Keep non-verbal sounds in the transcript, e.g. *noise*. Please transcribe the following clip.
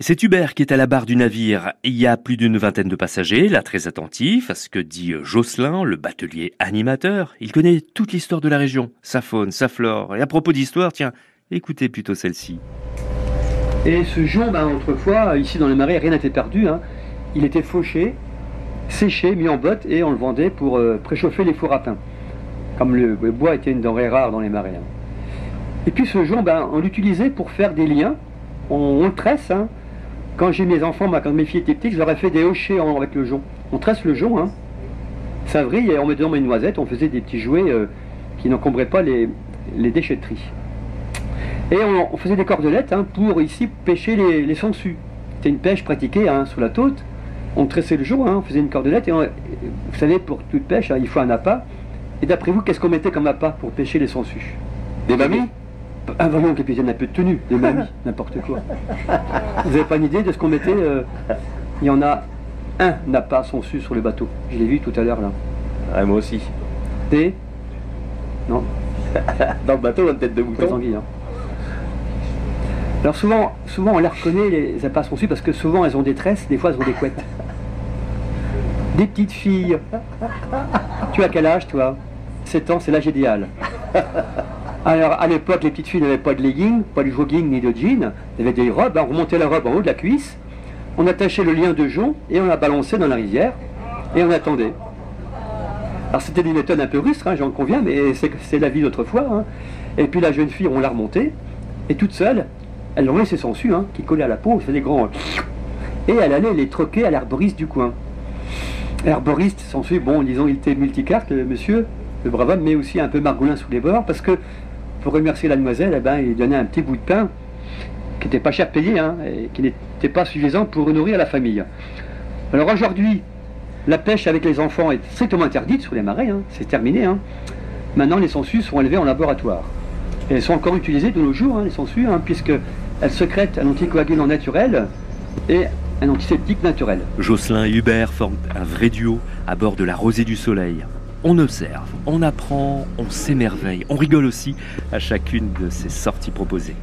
C'est Hubert qui est à la barre du navire. Il y a plus d'une vingtaine de passagers, là très attentifs à ce que dit Jocelyn, le batelier animateur. Il connaît toute l'histoire de la région, sa faune, sa flore. Et à propos d'histoire, tiens, écoutez plutôt celle-ci. Et ce jonc, ben, autrefois, ici dans les marais, rien n'était perdu. Hein. Il était fauché, séché, mis en botte et on le vendait pour euh, préchauffer les fours à pain. Comme le, bois était une denrée rare dans les marais. Hein. Et puis ce jonc, ben, on l'utilisait pour faire des liens. On, le tresse. Hein. Quand j'ai mes enfants, quand mes filles étaient petites, je leur ai fait des hochets avec le jonc. On tresse le jonc, hein. ça vrille et on met dedans une noisette, on faisait des petits jouets euh, qui n'encombraient pas les, déchetteries. Et on, faisait des cordelettes hein, pour ici pêcher les, les sangsues. C'était une pêche pratiquée hein, sous la tôte. On tressait le jonc, on faisait une cordelette et vous savez, pour toute pêche, il faut un appât. Et d'après vous, qu'est-ce qu'on mettait comme appât pour pêcher les sangsues? Des mamies? Un voyons qu'il y un peu de tenue, des *laughs* mamies, n'importe quoi. Vous n'avez pas une idée de ce qu'on mettait euh, Il y en a un n'a pas son su sur le bateau. Je l'ai vu tout à l'heure là. Ah, moi aussi. Des? Non. *laughs* Dans le bateau, une tête de mouton. Hein. Alors souvent, souvent on les reconnaît, les appâts son su, parce que souvent elles ont des tresses, des fois elles ont des couettes. Des petites filles. Tu as quel âge toi? 7 ans, c'est l'âge idéal. *laughs* Alors, à l'époque, les petites filles n'avaient pas de leggings, pas de jogging ni de jeans. Elles avaient des robes. On remontait la robe en haut de la cuisse. On attachait le lien de jonc et on la balançait dans la rivière. Et on attendait. Alors, c'était des méthodes un peu rustres, hein, j'en conviens, mais c'est la vie d'autrefois. Hein. Et puis, la jeune fille, on l'a remontée. Et toute seule, elle enlevait ses sangsues hein, qui collaient à la peau. Faisait des grands. Et elle allait les troquer à l'herboriste du coin. Herboriste, sangsues, bon, disons, il était multicarte, monsieur, le brave homme, mais aussi un peu margoulin sous les bords, parce que pour remercier la demoiselle, eh ben, il donnait un petit bout de pain qui n'était pas cher payé, hein, et qui n'était pas suffisant pour nourrir la famille. Alors aujourd'hui, la pêche avec les enfants est strictement interdite sur les marais, hein, c'est terminé. Hein. Maintenant, les sangsues sont élevées en laboratoire. Et elles sont encore utilisées de nos jours, les sangsues, puisqu'elles secrètent un anticoagulant naturel et un antiseptique naturel. Jocelyn et Hubert forment un vrai duo à bord de la Rosée du Soleil. On observe, on apprend, on s'émerveille, on rigole aussi à chacune de ces sorties proposées.